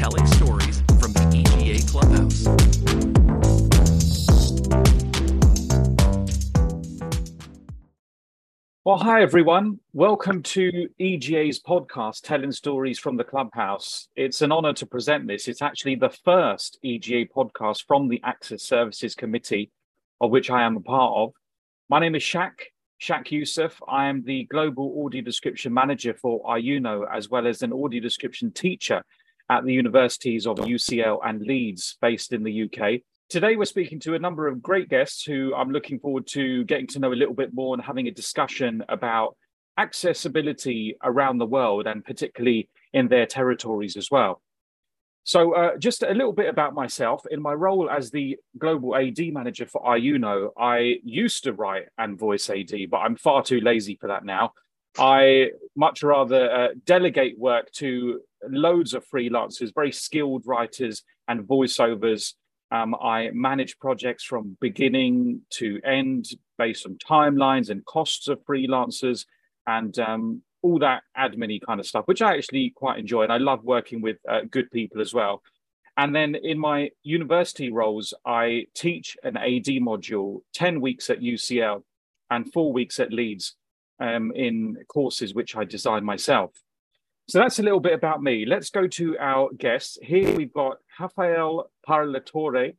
telling stories from the EGA Clubhouse. Well, hi everyone. Welcome to EGA's podcast, Telling Stories from the Clubhouse. It's an honor to present this. It's actually the first EGA podcast from the Access Services Committee, of which I am a part of. My name is Shak, Shak Yousaf. I am the Global Audio Description Manager for Iyuno, as well as an audio description teacher at the universities of UCL and Leeds, based in the UK. Today, we're speaking to a number of great guests who I'm looking forward to getting to know a little bit more and having a discussion about accessibility around the world and particularly in their territories as well. So, uh, just a little bit about myself. In my role as the global AD manager for Iyuno, I used to write and voice AD, but I'm far too lazy for that now. I much rather uh, delegate work to loads of freelancers, very skilled writers and voiceovers um, I manage projects from beginning to end based on timelines and costs of freelancers and um, all that admin kind of stuff, which I actually quite enjoy. And I love working with uh, good people as well. And then in my university roles, I teach an AD module 10 weeks at UCL and four weeks at Leeds um, in courses which I design myself. So that's a little bit about me. Let's go to our guests. Here we've got Rafael Parlatore.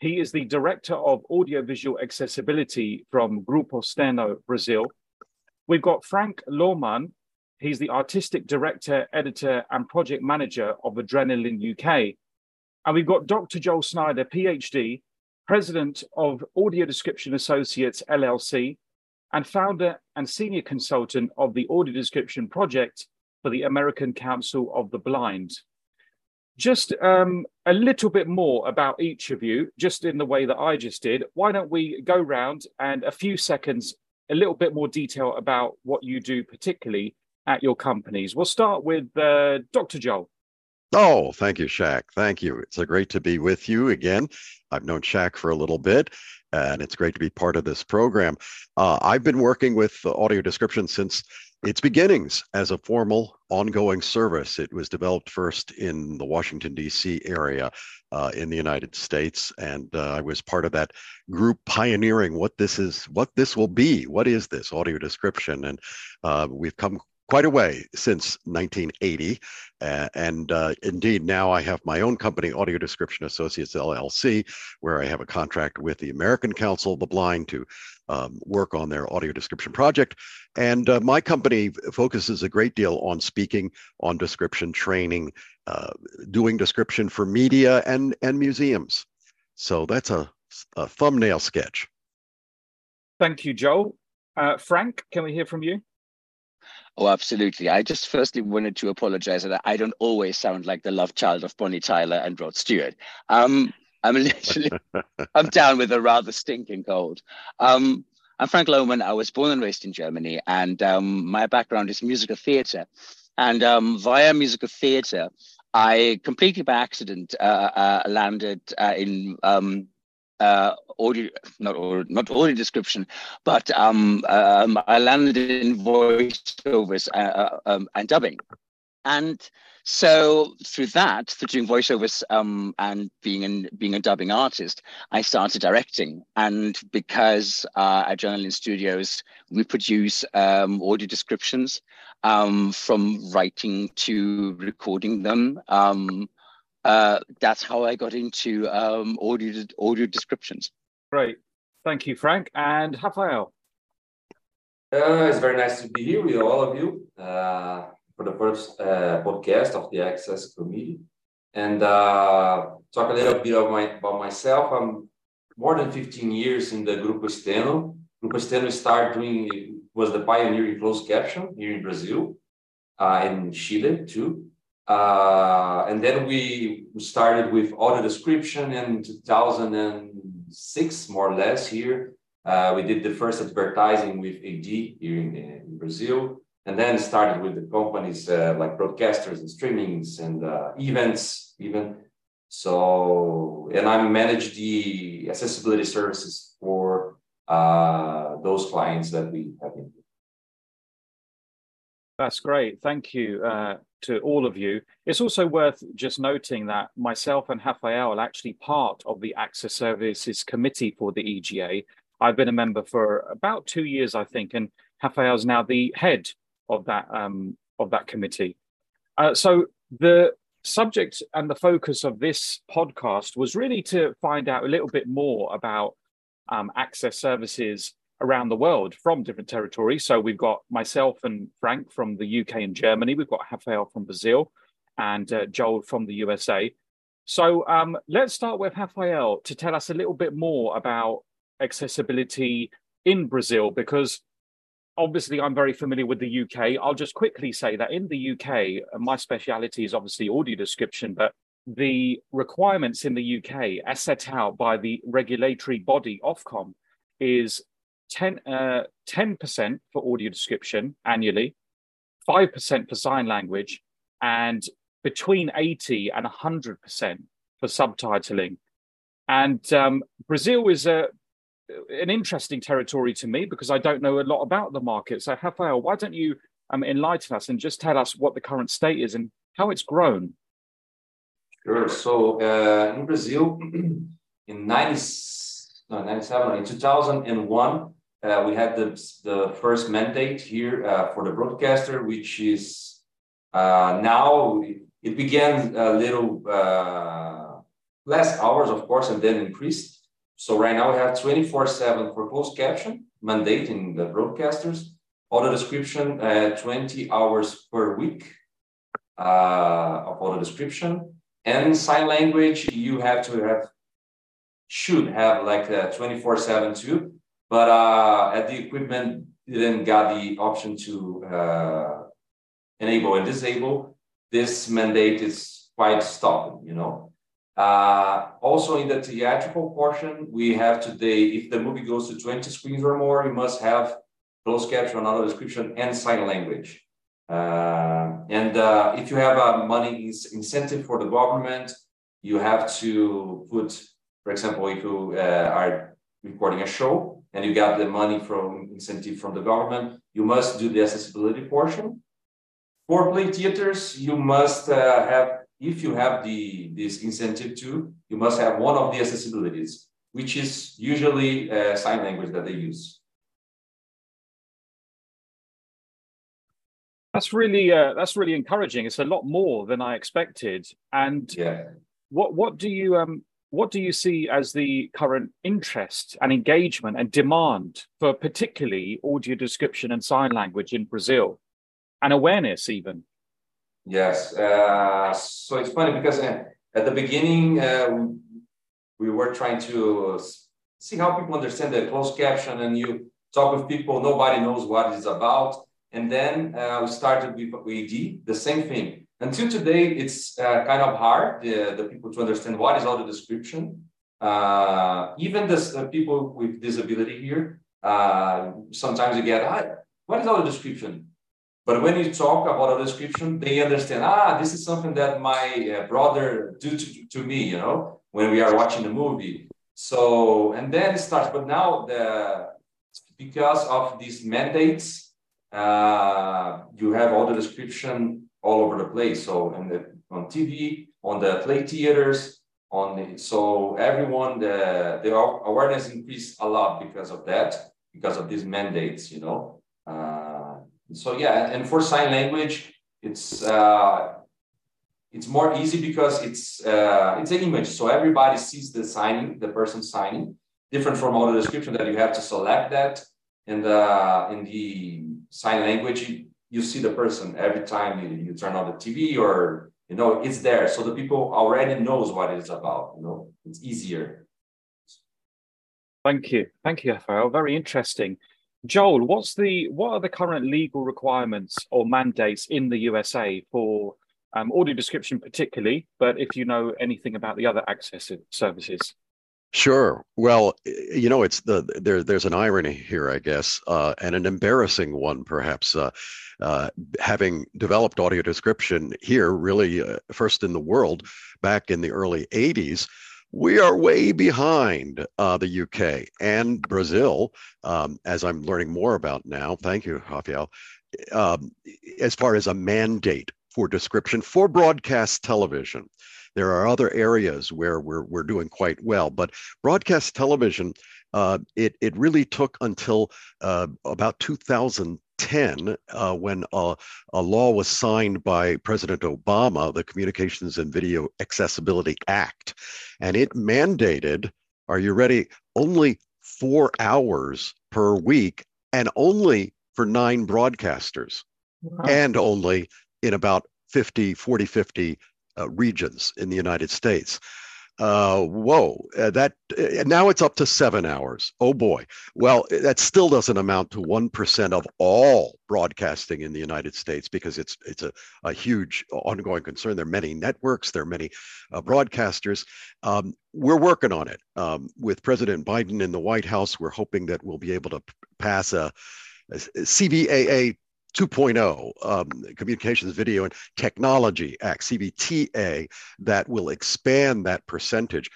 He is the Director of Audiovisual Accessibility from Grupo Steno, Brazil. We've got Frank Lohman. He's the Artistic Director, Editor, and Project Manager of Adrenaline UK. And we've got Dr. Joel Snyder, PhD, President of Audio Description Associates LLC, and founder and senior consultant of the Audio Description Project for the American Council of the Blind. Just um, a little bit more about each of you, just in the way that I just did. Why don't we go round and a few seconds, a little bit more detail about what you do, particularly at your companies. We'll start with uh, Dr. Joel. Oh, thank you, Shak. Thank you. It's a great to be with you again. I've known Shak for a little bit, and it's great to be part of this program. Uh, I've been working with audio description since its beginnings as a formal ongoing service. It was developed first in the Washington, D.C. area uh, in the United States. And uh, I was part of that group pioneering what this is, what this will be. What is this audio description? And uh, we've come quite a way since 1980. Uh, and uh, indeed, now I have my own company, Audio Description Associates LLC, where I have a contract with the American Council of the Blind to um, work on their audio description project. And uh, my company focuses a great deal on speaking, on description training, uh, doing description for media and, and museums. So that's a, a thumbnail sketch. Thank you, Joel. Uh, Frank, can we hear from you? Oh, absolutely. I just firstly wanted to apologize that I don't always sound like the love child of Bonnie Tyler and Rod Stewart. Um, I'm literally, I'm down with a rather stinking cold. Um, I'm Frank Lohman. I was born and raised in Germany, and um, my background is musical theater. And um, via musical theater, I completely by accident uh, uh, landed uh, in um, uh, audio, not audio, not audio description, but um, um, I landed in voiceovers uh, uh, um, and dubbing. And so through that, through doing voiceovers um, and being an, being a dubbing artist, I started directing. And because uh, at Adrenaline Studios, we produce um, audio descriptions um, from writing to recording them. Um, uh, that's how I got into um, audio audio descriptions. Great, thank you, Frank and Rafael. Uh, it's very nice to be here with all of you uh, for the first uh, podcast of the Access Committee, and uh, talk a little bit of my, about myself. I'm more than 15 years in the Grupo Steno. Grupo Steno started doing was the pioneer in closed caption here in Brazil, uh, in Chile too. Uh, and then we started with audio description in 2006, more or less here. Uh, we did the first advertising with AD here in, in Brazil, and then started with the companies uh, like broadcasters and streamings and uh, events even. So, and I manage the accessibility services for uh, those clients that we have in that's great. Thank you, to all of you. It's also worth just noting that myself and Rafael are actually part of the Access Services Committee for the EGA. I've been a member for about two years, I think, and Rafael is now the head of that um, of that committee. Uh, so the subject and the focus of this podcast was really to find out a little bit more about um, access services around the world from different territories. So we've got myself and Frank from the UK and Germany. We've got Rafael from Brazil and uh, Joel from the USA. So um, let's start with Rafael to tell us a little bit more about accessibility in Brazil, because obviously I'm very familiar with the UK. I'll just quickly say that in the UK, my speciality is obviously audio description, but the requirements in the UK as set out by the regulatory body Ofcom is 10, uh, 10% for audio description annually, 5% for sign language, and between 80 and 100% for subtitling. And um, Brazil is a, an interesting territory to me because I don't know a lot about the market. So, Rafael, why don't you um, enlighten us and just tell us what the current state is and how it's grown? Sure. So, uh, in Brazil, in 90, no, 97, in 2001, uh, we had the, the first mandate here uh, for the broadcaster, which is uh, now it began a little uh, less hours, of course, and then increased. So right now we have 24/7 for closed caption mandate in the broadcasters. Audio description, uh, 20 hours per week uh, of audio description, and sign language. You have to have should have like 24/7 too but uh, at the equipment didn't got the option to uh, enable and disable, this mandate is quite stopping, you know. Uh, also in the theatrical portion, we have today, if the movie goes to 20 screens or more, you must have closed caption, audio description, and sign language. Uh, and uh, if you have a money incentive for the government, you have to put, for example, if you uh, are recording a show, and you got the money from incentive from the government, you must do the accessibility portion. For play theaters, you must uh, have, if you have the this incentive too, you must have one of the accessibilities, which is usually uh, sign language that they use. That's really uh, that's really encouraging. It's a lot more than I expected. And yeah. what what do you um what do you see as the current interest and engagement and demand for particularly audio description and sign language in Brazil and awareness even? Yes. Uh, so it's funny because uh, at the beginning, uh, we were trying to see how people understand the closed caption and you talk with people, nobody knows what it's about. And then uh, we started with ED, the same thing until today, it's uh, kind of hard the, the people to understand what is audio description. Uh, even the people with disability here, uh, sometimes you get, ah, what is audio description? But when you talk about audio description, they understand, ah, this is something that my uh, brother do to, to me, you know, when we are watching the movie. So, and then it starts, but now the, because of these mandates, uh, you have audio description all over the place. So in the, on TV, on the play theaters, on the, so everyone the the awareness increased a lot because of that, because of these mandates, you know. Uh, so yeah, and for sign language, it's uh, it's more easy because it's uh, it's an image, so everybody sees the signing, the person signing. Different from audio description that you have to select that, and uh, in the sign language, you see the person every time you, you turn on the TV or you know it's there. So the people already knows what it's about you know it's easier. Thank you. Thank you Rafael. Very interesting. Joel what's the what are the current legal requirements or mandates in the USA for um, audio description particularly but if you know anything about the other access services Sure. Well, you know, it's the there. There's an irony here, I guess, uh, and an embarrassing one, perhaps. Uh, uh, having developed audio description here, really uh, first in the world back in the early '80s, we are way behind uh, the UK and Brazil, um, as I'm learning more about now. Thank you, Rafael. Um, as far as a mandate for description for broadcast television. There are other areas where we're, we're doing quite well, but broadcast television, uh, it, it really took until uh, about 2010 uh, when a, a, law was signed by President Obama, the Communications and Video Accessibility Act. And it mandated, are you ready, only four hours per week and only for nine broadcasters wow. and only in about 50, 40, 50 uh, regions in the United States. Uh, whoa, uh, that uh, now it's up to seven hours. Oh boy. Well, that still doesn't amount to 1% of all broadcasting in the United States because it's, it's a, a huge ongoing concern. There are many networks, there are many uh, broadcasters. Um, we're working on it. Um, with President Biden in the White House, we're hoping that we'll be able to pass a, a 2.0 um, Communications Video and Technology Act, CVTA, that will expand that percentage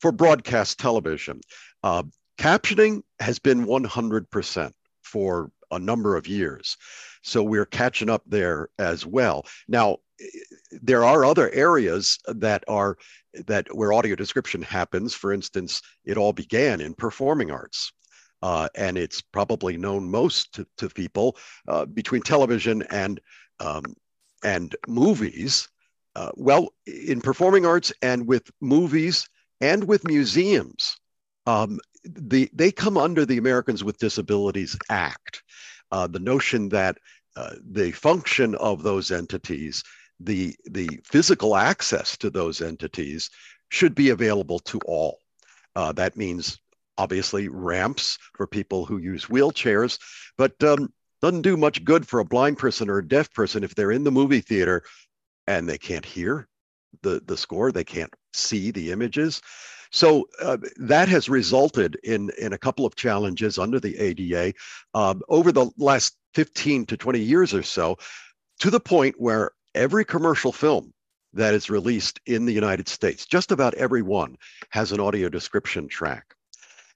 for broadcast television. Uh, captioning has been 100% for a number of years. So we're catching up there as well. Now, there are other areas that are that where audio description happens. For instance, it all began in performing arts uh, and it's probably known most to, to people uh, between television and um, and movies. Uh, well, in performing arts and with movies and with museums, um, the they come under the Americans with Disabilities Act. Uh, the notion that uh, the function of those entities, the the physical access to those entities, should be available to all. Uh, that means obviously ramps for people who use wheelchairs, but um, doesn't do much good for a blind person or a deaf person if they're in the movie theater and they can't hear the, the score, they can't see the images. So uh, that has resulted in, in a couple of challenges under the ADA um, over the last 15 to 20 years or so, to the point where every commercial film that is released in the United States, just about every one, has an audio description track.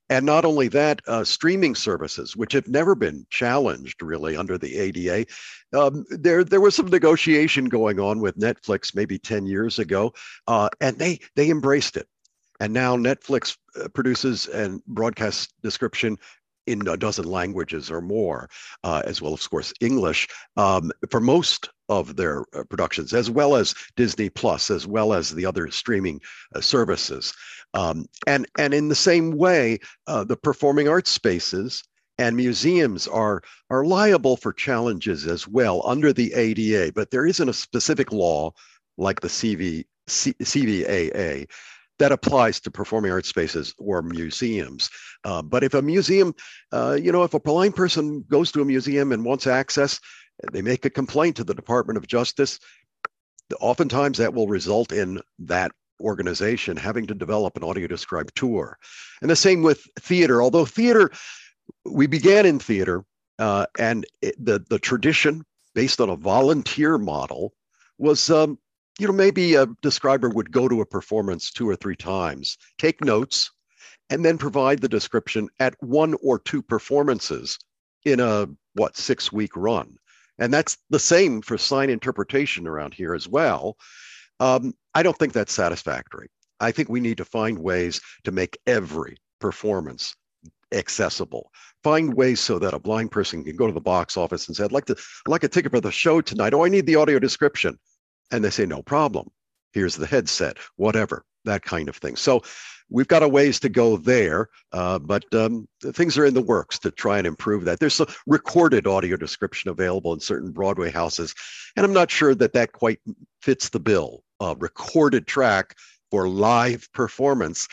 And not only that, uh, streaming services, which have never been challenged really under the ADA, um, there there was some negotiation going on with Netflix maybe ten years ago, uh, and they they embraced it. And now Netflix uh, produces and broadcasts description in a dozen languages or more, uh, as well of course, English um, for most of their uh, productions, as well as Disney Plus, as well as the other streaming uh, services. Um, and, and in the same way, uh, the performing arts spaces and museums are, are liable for challenges as well under the ADA, but there isn't a specific law like the CV, C, CVAA that applies to performing arts spaces or museums. Uh, but if a museum, uh, you know, if a blind person goes to a museum and wants access, they make a complaint to the Department of Justice. Oftentimes that will result in that organization having to develop an audio described tour. And the same with theater, although theater, we began in theater uh, and it, the, the tradition based on a volunteer model was um, you know, maybe a describer would go to a performance two or three times, take notes, and then provide the description at one or two performances in a what six week run. And that's the same for sign interpretation around here as well. Um, I don't think that's satisfactory. I think we need to find ways to make every performance accessible. Find ways so that a blind person can go to the box office and say, "I'd like to, I'd like a ticket for the show tonight. Oh, I need the audio description." And they say, no problem. Here's the headset, whatever, that kind of thing. So we've got a ways to go there, uh, but um, things are in the works to try and improve that. There's a recorded audio description available in certain Broadway houses, and I'm not sure that that quite fits the bill. A recorded track for live performance.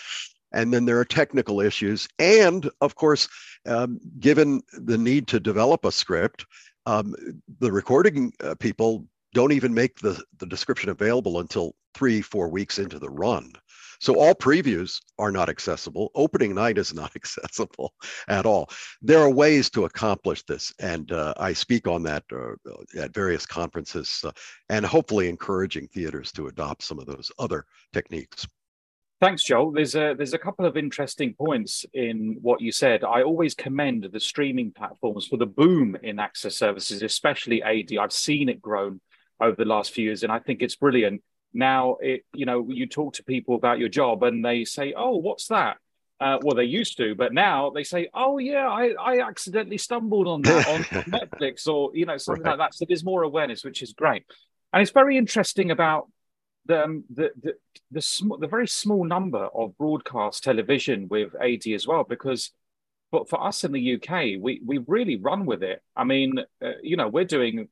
And then there are technical issues. And of course, um, given the need to develop a script, um, the recording uh, people don't even make the, the description available until three, four weeks into the run. So all previews are not accessible. Opening night is not accessible at all. There are ways to accomplish this, and uh, I speak on that uh, at various conferences, uh, and hopefully encouraging theaters to adopt some of those other techniques. Thanks, Joel. There's a there's a couple of interesting points in what you said. I always commend the streaming platforms for the boom in access services, especially AD. I've seen it grown over the last few years, and I think it's brilliant. Now, it you know, you talk to people about your job, and they say, "Oh, what's that?" Uh, well, they used to, but now they say, "Oh, yeah, I, I accidentally stumbled on that on Netflix," or you know, something right. like that. So there's more awareness, which is great, and it's very interesting about the um, the the the, sm- the very small number of broadcast television with AD as well, because but for us in the UK, we we really run with it. I mean, uh, you know, we're doing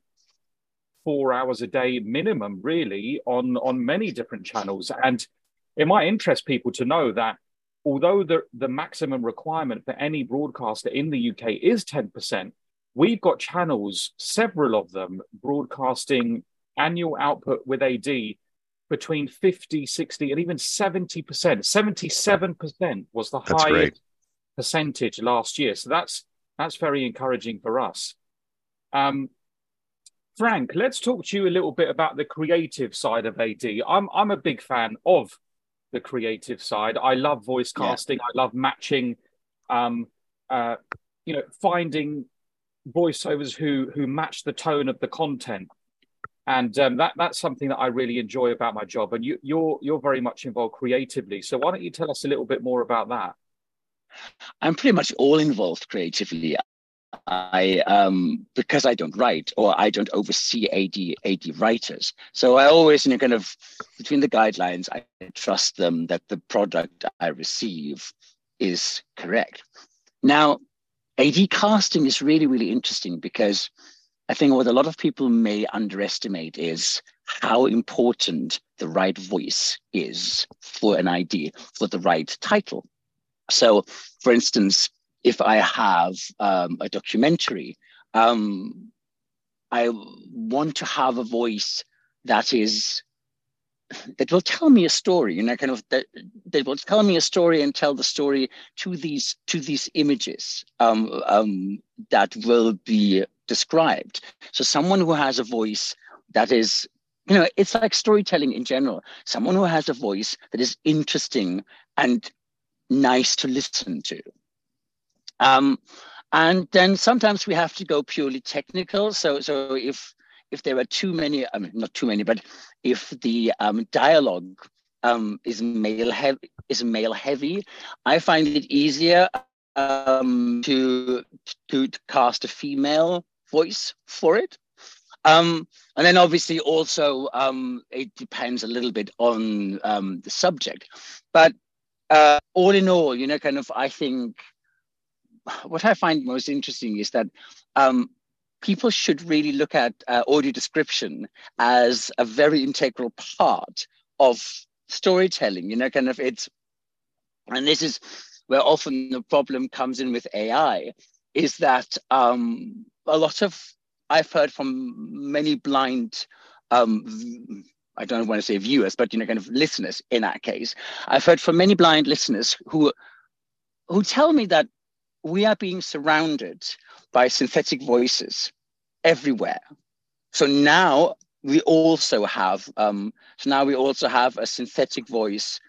four hours a day minimum, really, on on many different channels, and it might interest people to know that although the the maximum requirement for any broadcaster in the UK is ten percent, we've got channels, several of them, broadcasting annual output with AD between 50, 60, and even 70%. 77% was the That's highest great percentage last year. So that's that's very encouraging for us. Um, Frank, let's talk to you a little bit about the creative side of AD. I'm I'm a big fan of the creative side. I love voice casting. Yeah. I love matching, um, uh, you know, finding voiceovers who who match the tone of the content, and um, that that's something that I really enjoy about my job. And you, you're you're very much involved creatively. So why don't you tell us a little bit more about that? I'm pretty much all involved creatively. I um because I don't write or I don't oversee AD AD writers. So I always, you know, kind of between the guidelines, I trust them that the product I receive is correct. Now, AD casting is really, really interesting because I think what a lot of people may underestimate is how important the right voice is for an ID, for the right title. So, for instance, if I have um, a documentary, um, I want to have a voice that is that will tell me a story, you know, kind of that, that will tell me a story and tell the story to these to these images um, um, that will be described. So someone who has a voice that is, you know, it's like storytelling in general. Someone who has a voice that is interesting and nice to listen to. Um, and then sometimes we have to go purely technical. So, so if if there are too many, I mean, not too many, but if the um, dialogue um, is male heavy, is male heavy, I find it easier um, to, to to cast a female voice for it. Um, and then obviously also um, it depends a little bit on um, the subject. But uh, all in all, you know, kind of, I think what I find most interesting is that um, people should really look at uh, audio description as a very integral part of storytelling. You know, kind of it's, and this is where often the problem comes in with AI, is that um, a lot of I've heard from many blind um, I don't want to say viewers, but you know, kind of listeners in that case. I've heard from many blind listeners who who tell me that we are being surrounded by synthetic voices everywhere. So now we also have um, so now we also have a synthetic voice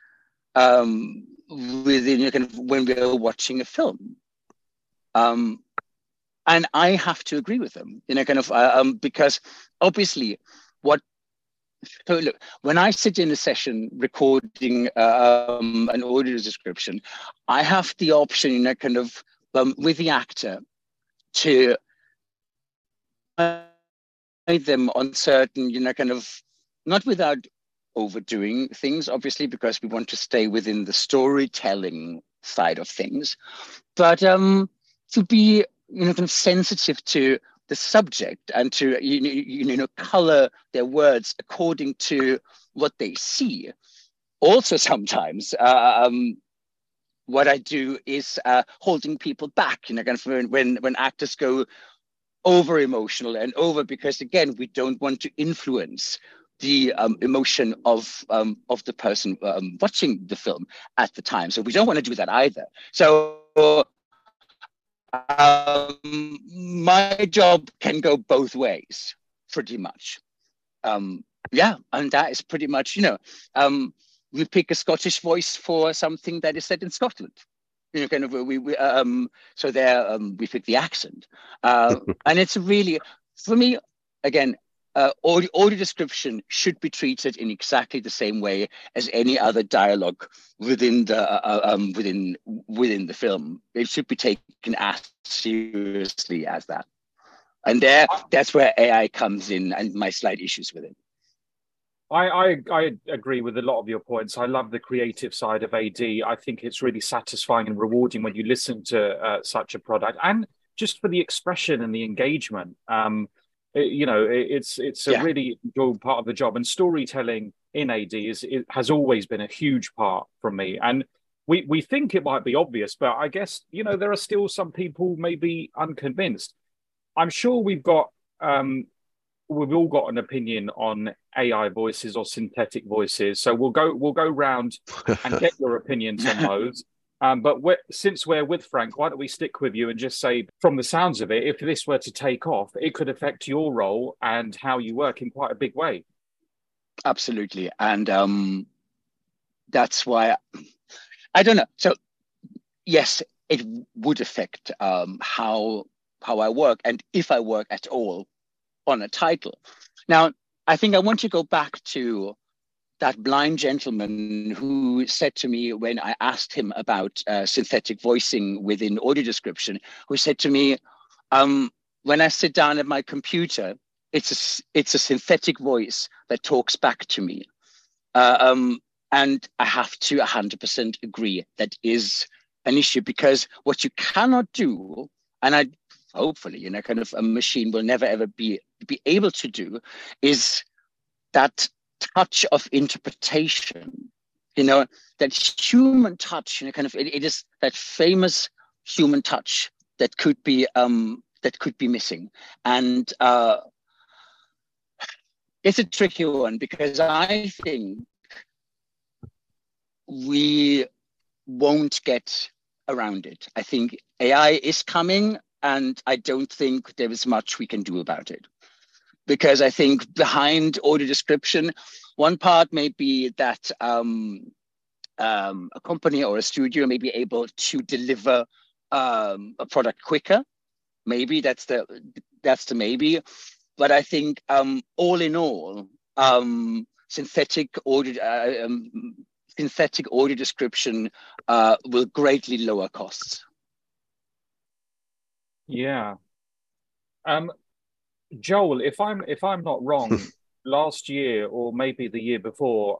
um, within you kind of when we're watching a film. Um, and I have to agree with them, you know, kind of uh, um, because obviously what so look, when I sit in a session recording um, an audio description, I have the option, you know, kind of um, with the actor to guide them on certain, you know, kind of not without overdoing things, obviously, because we want to stay within the storytelling side of things, but um, to be, you know, kind of sensitive to the subject and to you, you know color their words according to what they see. Also, sometimes uh, um, what I do is uh, holding people back. You know, when when actors go over emotional and over because again we don't want to influence the um, emotion of um, of the person um, watching the film at the time. So we don't want to do that either. So um, my job can go both ways, pretty much. Um, yeah, and that is pretty much, you know, um, we pick a Scottish voice for something that is said in Scotland. You know, kind of we, we um, so there um, we pick the accent, uh, and it's really for me again. uh, audio, audio description should be treated in exactly the same way as any other dialogue within the uh, uh, um, within within the film. It should be taken as seriously as that, and there that's where AI comes in and my slight issues with it. I, I, I agree with a lot of your points. I love the creative side of AD. I think it's really satisfying and rewarding when you listen to uh, such a product, and just for the expression and the engagement. Um, it, you know, it, it's it's a yeah. really enjoyable part of the job, and storytelling in AD is it has always been a huge part from me. And we we think it might be obvious, but I guess you know there are still some people maybe unconvinced. I'm sure we've got um, we've all got an opinion on AI voices or synthetic voices. So we'll go we'll go round and get your opinions on those. Um, but we're, since we're with Frank, why don't we stick with you and just say, from the sounds of it, if this were to take off, it could affect your role and how you work in quite a big way. Absolutely, and um, that's why I don't know. So yes, it would affect um, how how I work and if I work at all on a title. Now, I think I want to go back to that blind gentleman who said to me when I asked him about uh, synthetic voicing within audio description, who said to me, um, when I sit down at my computer, it's a, it's a synthetic voice that talks back to me. Uh, um, and I have to 100% agree that is an issue because what you cannot do, and I hopefully, you know, kind of a machine will never ever be be able to do, is that touch of interpretation you know that human touch you know kind of it, it is that famous human touch that could be um that could be missing. And uh it's a tricky one because i think we won't get around it. I think ai is coming and i don't think there is much we can do about it because I think behind audio description, one part may be that um, um, a company or a studio may be able to deliver um, a product quicker. Maybe that's the that's the maybe, but I think um, all in all, um, synthetic audio uh, um, synthetic audio description uh, will greatly lower costs. Yeah. Um, Joel, if I'm if I'm not wrong, last year or maybe the year before,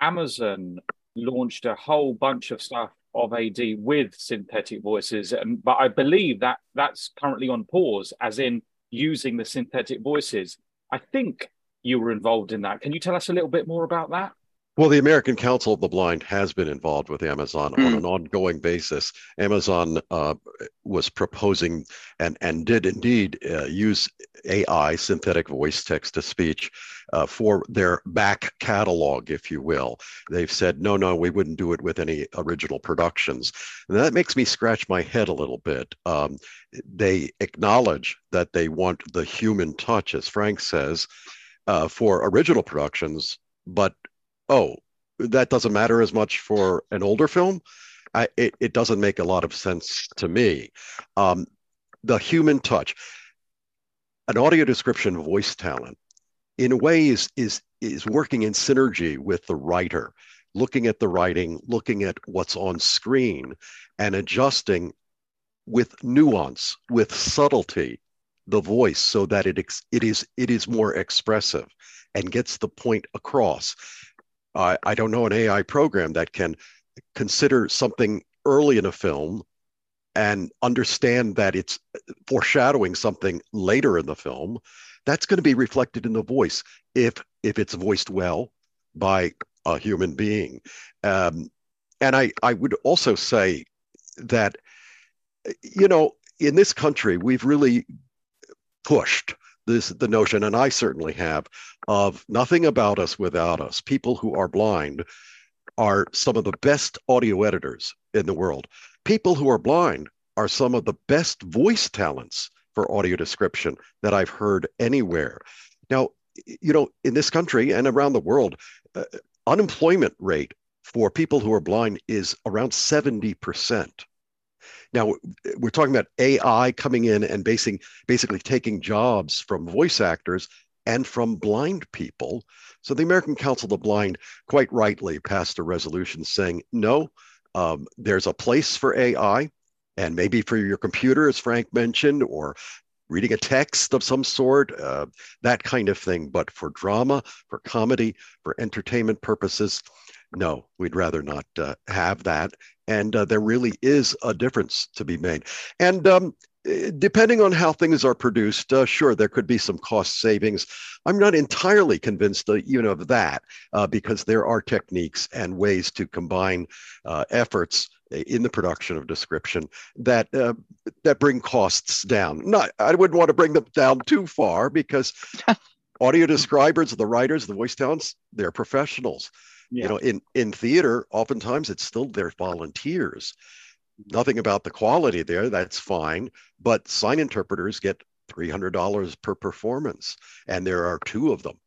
Amazon launched a whole bunch of stuff of AD with synthetic voices, and but I believe that that's currently on pause, as in using the synthetic voices. I think you were involved in that. Can you tell us a little bit more about that? Well, the American Council of the Blind has been involved with Amazon mm. on hmm. an ongoing basis. Amazon uh, was proposing and, and did indeed uh, use AI, synthetic voice text to speech, uh, for their back catalog, if you will. They've said, no, no, we wouldn't do it with any original productions. And that makes me scratch my head a little bit. Um, they acknowledge that they want the human touch, as Frank says, uh, for original productions, but oh, that doesn't matter as much for an older film. I, it, it doesn't make a lot of sense to me. Um, the human touch, an audio description voice talent, in a way, is is is working in synergy with the writer, looking at the writing, looking at what's on screen, and adjusting with nuance, with subtlety, the voice so that it it is it is more expressive and gets the point across. I don't know an AI program that can consider something early in a film and understand that it's foreshadowing something later in the film. That's going to be reflected in the voice if if it's voiced well by a human being. Um, and i i would also say that you know in this country we've really pushed this the notion, and I certainly have, of nothing about us without us. People who are blind are some of the best audio editors in the world. People who are blind are some of the best voice talents for audio description that I've heard anywhere. Now, you know, in this country and around the world, uh, unemployment rate for people who are blind is around 70%. Now we're talking about AI coming in and basing, basically taking jobs from voice actors and from blind people. So the American Council of the Blind quite rightly passed a resolution saying, no, um, there's a place for AI and maybe for your computer, as Frank mentioned, or reading a text of some sort, uh, that kind of thing. But for drama, for comedy, for entertainment purposes, no, we'd rather not uh, have that. And uh, there really is a difference to be made. And um, depending on how things are produced, uh, sure, there could be some cost savings. I'm not entirely convinced, uh, know, of that uh, because there are techniques and ways to combine uh, efforts in the production of description that uh, that bring costs down. Not, I wouldn't want to bring them down too far because audio describers, the writers, the voice talents, they're professionals. Yeah. You know, in in theater, oftentimes it's still their volunteers nothing about the quality there. That's fine. But sign interpreters get $300 per performance, and there are two of them.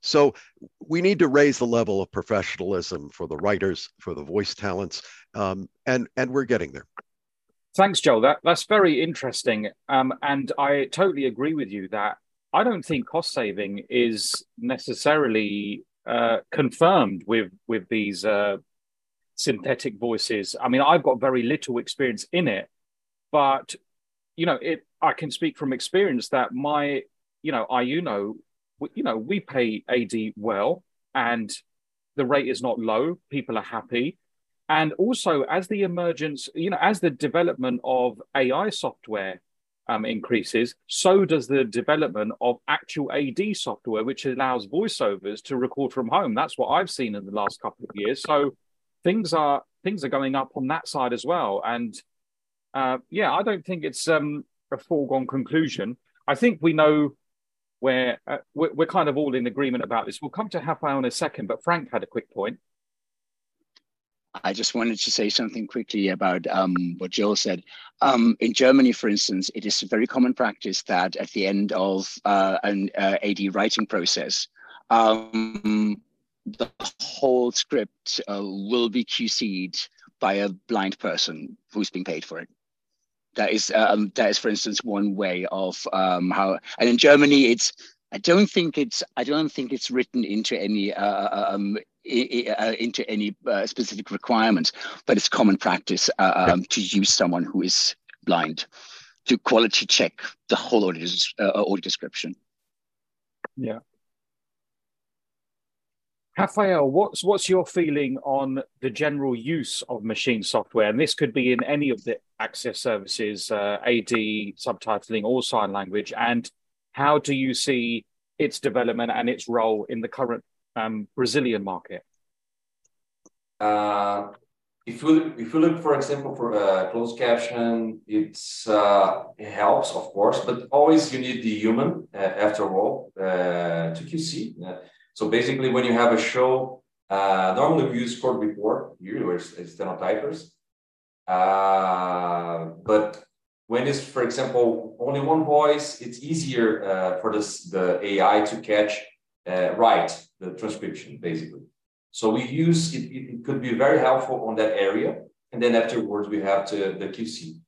So we need to raise the level of professionalism for the writers, for the voice talents, um, and and we're getting there. Thanks, Joel. That that's very interesting, um, and I totally agree with you that I don't think cost saving is necessarily uh, confirmed with with these uh, synthetic voices. I mean, I've got very little experience in it, but you know, it. I can speak from experience that my, you know, I you know, you know, we pay AD well, and the rate is not low. People are happy, and also as the emergence, you know, as the development of AI software um, increases, so does the development of actual AD software, which allows voiceovers to record from home. That's what I've seen in the last couple of years. So things are things are going up on that side as well. And uh, yeah, I don't think it's um, a foregone conclusion. I think we know where uh, we're, we're, kind of all in agreement about this. We'll come to Rafael in a second, but Frank had a quick point. I just wanted to say something quickly about um, what Joel said. Um, in Germany, for instance, it is a very common practice that at the end of uh, an uh, AD writing process, um, the whole script uh, will be QC'd by a blind person who's being paid for it. That is, um, that is, for instance, one way of um, how. And in Germany, it's. I don't think it's. I don't think it's written into any uh, uh um, into any uh, specific requirements, but it's common practice uh, um, to use someone who is blind to quality check the whole audio, uh, audio description. Yeah, Rafael, what's what's your feeling on the general use of machine software? And this could be in any of the access services, uh, AD, subtitling, or sign language. And how do you see its development and its role in the current um, Brazilian market? Uh, if you if you look, for example, for uh, closed caption, it's uh, it helps, of course, but always you need the human uh, after all uh, to QC. So basically, when you have a show, uh, normally we use court report, usually as stenotypers. Uh, but when it's, for example, only one voice, it's easier uh, for this, the AI to catch uh, right the transcription, basically. So we use it, it could be very helpful on that area. And then afterwards, we have to, the QC.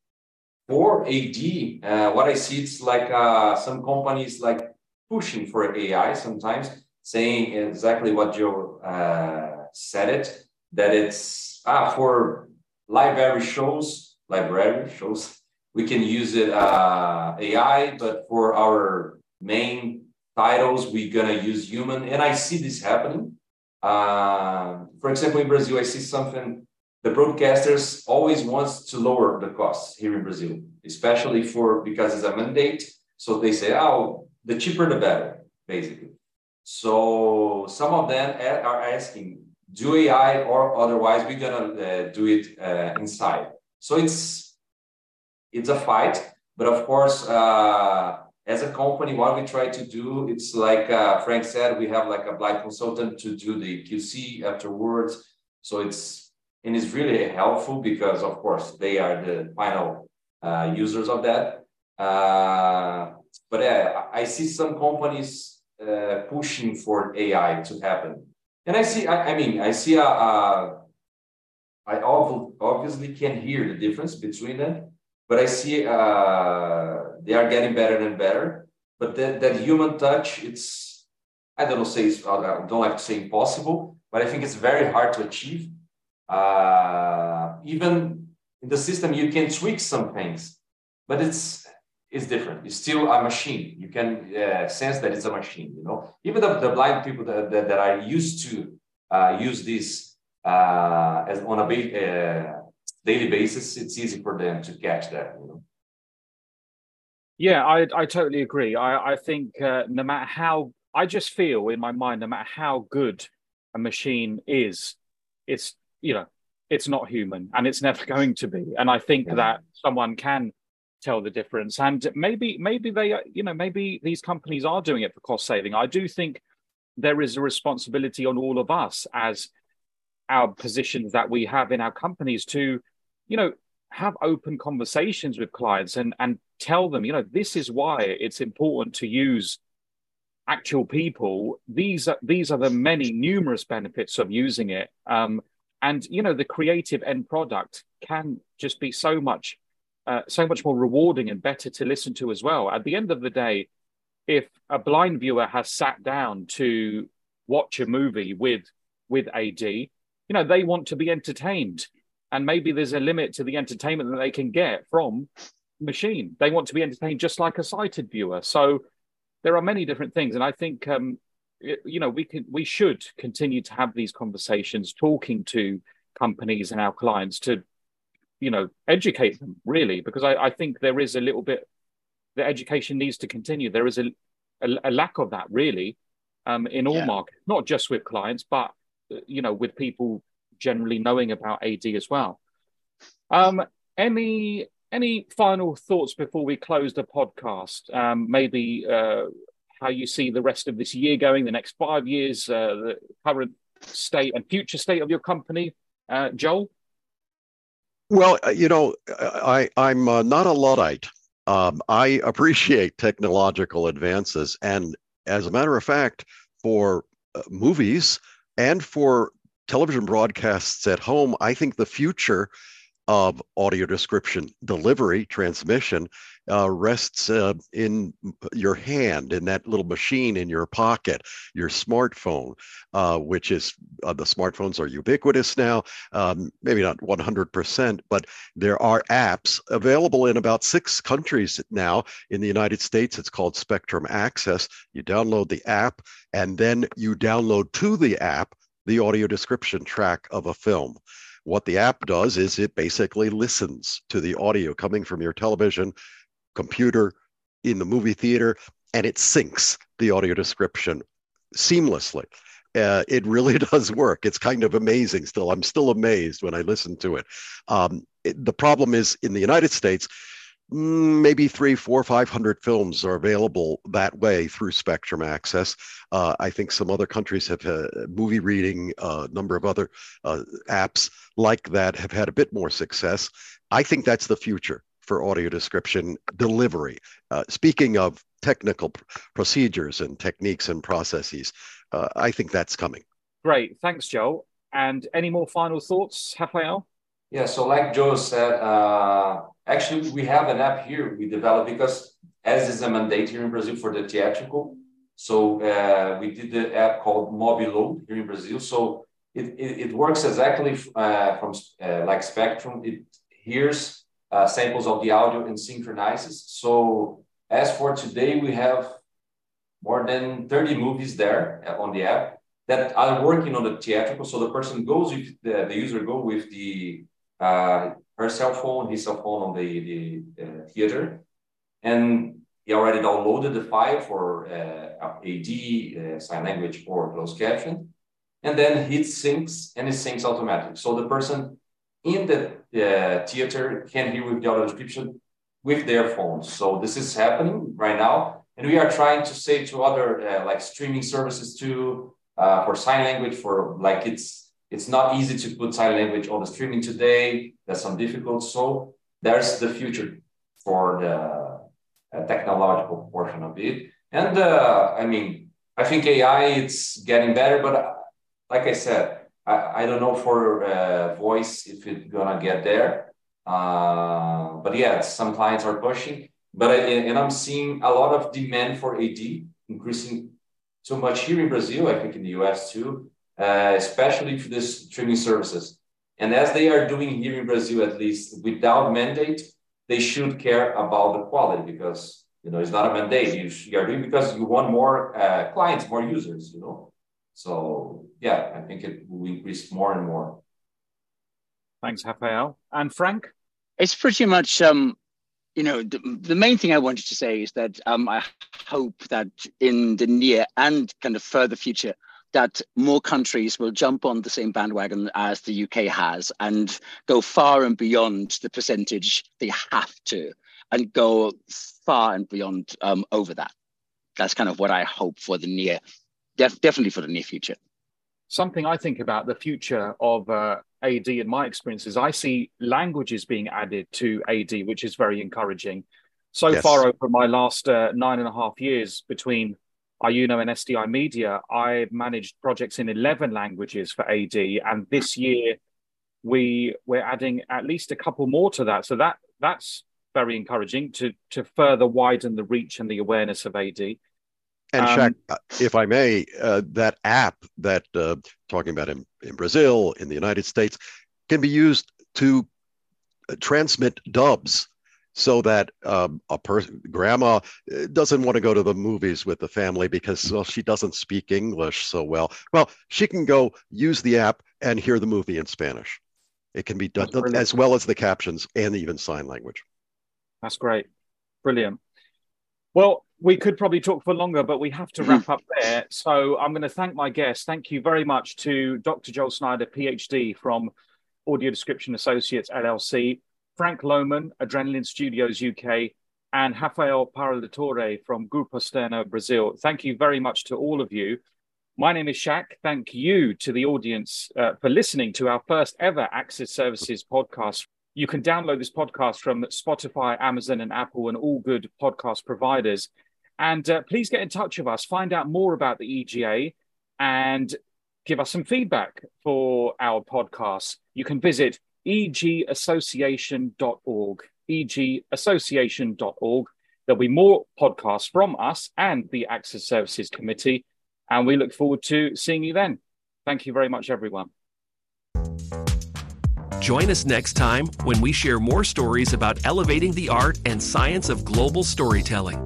For AD, uh, what I see, it's like uh, some companies like pushing for AI sometimes saying exactly what Joe uh, said it, that it's ah, for library shows, library shows, we can use it uh, AI, but for our main titles, we're gonna use human. And I see this happening. Uh, for example, in Brazil, I see something, the broadcasters always wants to lower the costs here in Brazil, especially for, because it's a mandate. So they say, oh, the cheaper, the better, basically. So some of them are asking, do AI or otherwise we're gonna uh, do it uh, inside. So it's it's a fight, but of course, uh, as a company, what we try to do, it's like uh, Frank said, we have like a blind consultant to do the QC afterwards. So it's and it's really helpful because of course they are the final uh, users of that. Uh, but yeah, I see some companies uh, pushing for AI to happen. And I see, I, I mean, I see, a, a, I obviously can hear the difference between them, but I see uh, they are getting better and better. But that, that human touch, it's I don't know, say I don't like to say impossible, but I think it's very hard to achieve. Uh, even in the system, you can tweak some things, but it's it's different. It's still a machine. You can uh, sense that it's a machine. You know, even the, the blind people that, that, that are used to uh, use this uh, as on a uh, daily basis, it's easy for them to catch that. You know. Yeah, I I totally agree. I I think uh, no matter how I just feel in my mind, no matter how good a machine is, it's you know it's not human and it's never going to be. And I think yeah. that someone can tell the difference. And maybe maybe they you know maybe these companies are doing it for cost saving. I do think there is a responsibility on all of us as our positions that we have in our companies to you know have open conversations with clients and and tell them you know this is why it's important to use actual people. These are these are the many numerous benefits of using it. Um, and you know the creative end product can just be so much uh, so much more rewarding and better to listen to as well. At the end of the day if a blind viewer has sat down to watch a movie with with ad you know they want to be entertained and maybe there's a limit to the entertainment that they can get from machine they want to be entertained just like a sighted viewer so there are many different things, and I think um, you know we can we should continue to have these conversations, talking to companies and our clients to you know educate them really, because I, I think there is a little bit the education needs to continue. There is a a, a lack of that really um, in all yeah. markets, not just with clients, but you know with people generally knowing about AD as well. Um, any any final thoughts before we close the podcast? Um, maybe uh, how you see the rest of this year going, the next five years, uh, the current state and future state of your company, uh, Joel? Well, uh, you know, I, I'm uh, not a Luddite. Um, I appreciate technological advances. And as a matter of fact, for uh, movies and for television broadcasts at home, I think the future of audio description delivery, transmission, uh, rests uh, in your hand, in that little machine in your pocket, your smartphone, uh, which is uh, the smartphones are ubiquitous now, um, maybe not 100%, but there are apps available in about six countries now. In the United States, it's called Spectrum Access. You download the app, and then you download to the app the audio description track of a film. What the app does is it basically listens to the audio coming from your television, computer, in the movie theater, and it syncs the audio description seamlessly. Uh, it really does work. It's kind of amazing still. I'm still amazed when I listen to it. Um, it the problem is in the United States, maybe three, four, five hundred films are available that way through Spectrum Access. Uh, I think some other countries have uh, MovieReading, a uh, number of other uh, apps like that have had a bit more success. I think that's the future for audio description delivery. Uh, speaking of technical pr- procedures and techniques and processes, I think that's coming. Great, thanks, Joe. And any more final thoughts, Rafael? Yeah, so like Joe said, uh, actually we have an app here we developed because as is a mandate here in Brazil for the theatrical. So uh, we did the app called Mobiload here in Brazil. So it, it, it works exactly uh, from uh, like Spectrum. It hears uh, samples of the audio and synchronizes. So as for today, we have more than 30 movies there uh, on the app that are working on the theatrical. So the person goes with the, the user go with the uh, her cell phone, his cell phone on the, the uh, theater. And he already downloaded the file for uh, AD, uh, sign language, or closed caption. And then it syncs and it syncs automatically. So the person in the uh, theater can hear with the audio description with their phones. So this is happening right now. And we are trying to say to other uh, like streaming services too, for sign language, for like it's it's not easy to put sign language on the streaming today. There's some difficult. So there's the future for the uh, technological portion of it. And uh, I mean, I think AI it's getting better, but uh, like I said, I, I don't know for uh, voice if it's gonna get there. Uh, but yeah, some clients are pushing. But I, and I'm seeing a lot of demand for AD increasing so much here in Brazil, I think in the US too, uh, especially for this streaming services. And as they are doing here in Brazil, at least without mandate, they should care about the quality because you know it's not a mandate. You, you are doing because you want more uh, clients, more users. You know, so yeah, I think it will increase more and more. Thanks, Rafael and Frank. It's pretty much um, you know, the, the, main thing I wanted to say is that um, I hope that in the near and kind of further future, that more countries will jump on the same bandwagon as the UK has and go far and beyond the percentage they have to and go far and beyond um, over that. That's kind of what I hope for the near, def- definitely for the near future. Something I think about the future of uh, AD in my experiences, I see languages being added to AD, which is very encouraging. So yes. far over my last uh, nine and a half years between Iyuno and SDI Media, I've managed projects in 11 languages for AD. And this year, we, we're adding at least a couple more to that. So that that's very encouraging to, to further widen the reach and the awareness of AD. And um, Shak, uh, if I may, uh, that app that uh, talking about in, in Brazil, in the United States, can be used to uh, transmit dubs so that um, a person, grandma, uh, doesn't want to go to the movies with the family because well, she doesn't speak English so well. Well, she can go use the app and hear the movie in Spanish. It can be done as well as the captions and even sign language. That's great. Brilliant. Well, we could probably talk for longer, but we have to wrap up there. So I'm going to thank my guests. Thank you very much to Dr. Joel Snyder, PhD from Audio Description Associates LLC, Frank Lohman, Adrenaline Studios UK, and Rafael Parlatore from Grupo Steno Brazil. Thank you very much to all of you. My name is Shak. Thank you to the audience uh, for listening to our first ever Access Services podcast. You can download this podcast from Spotify, Amazon, and Apple, and all good podcast providers. And uh, please get in touch with us, find out more about the EGA, and give us some feedback for our podcast. You can visit egassociation.org, egassociation.org. There'll be more podcasts from us and the Access Services Committee, and we look forward to seeing you then. Thank you very much, everyone. Join us next time when we share more stories about elevating the art and science of global storytelling.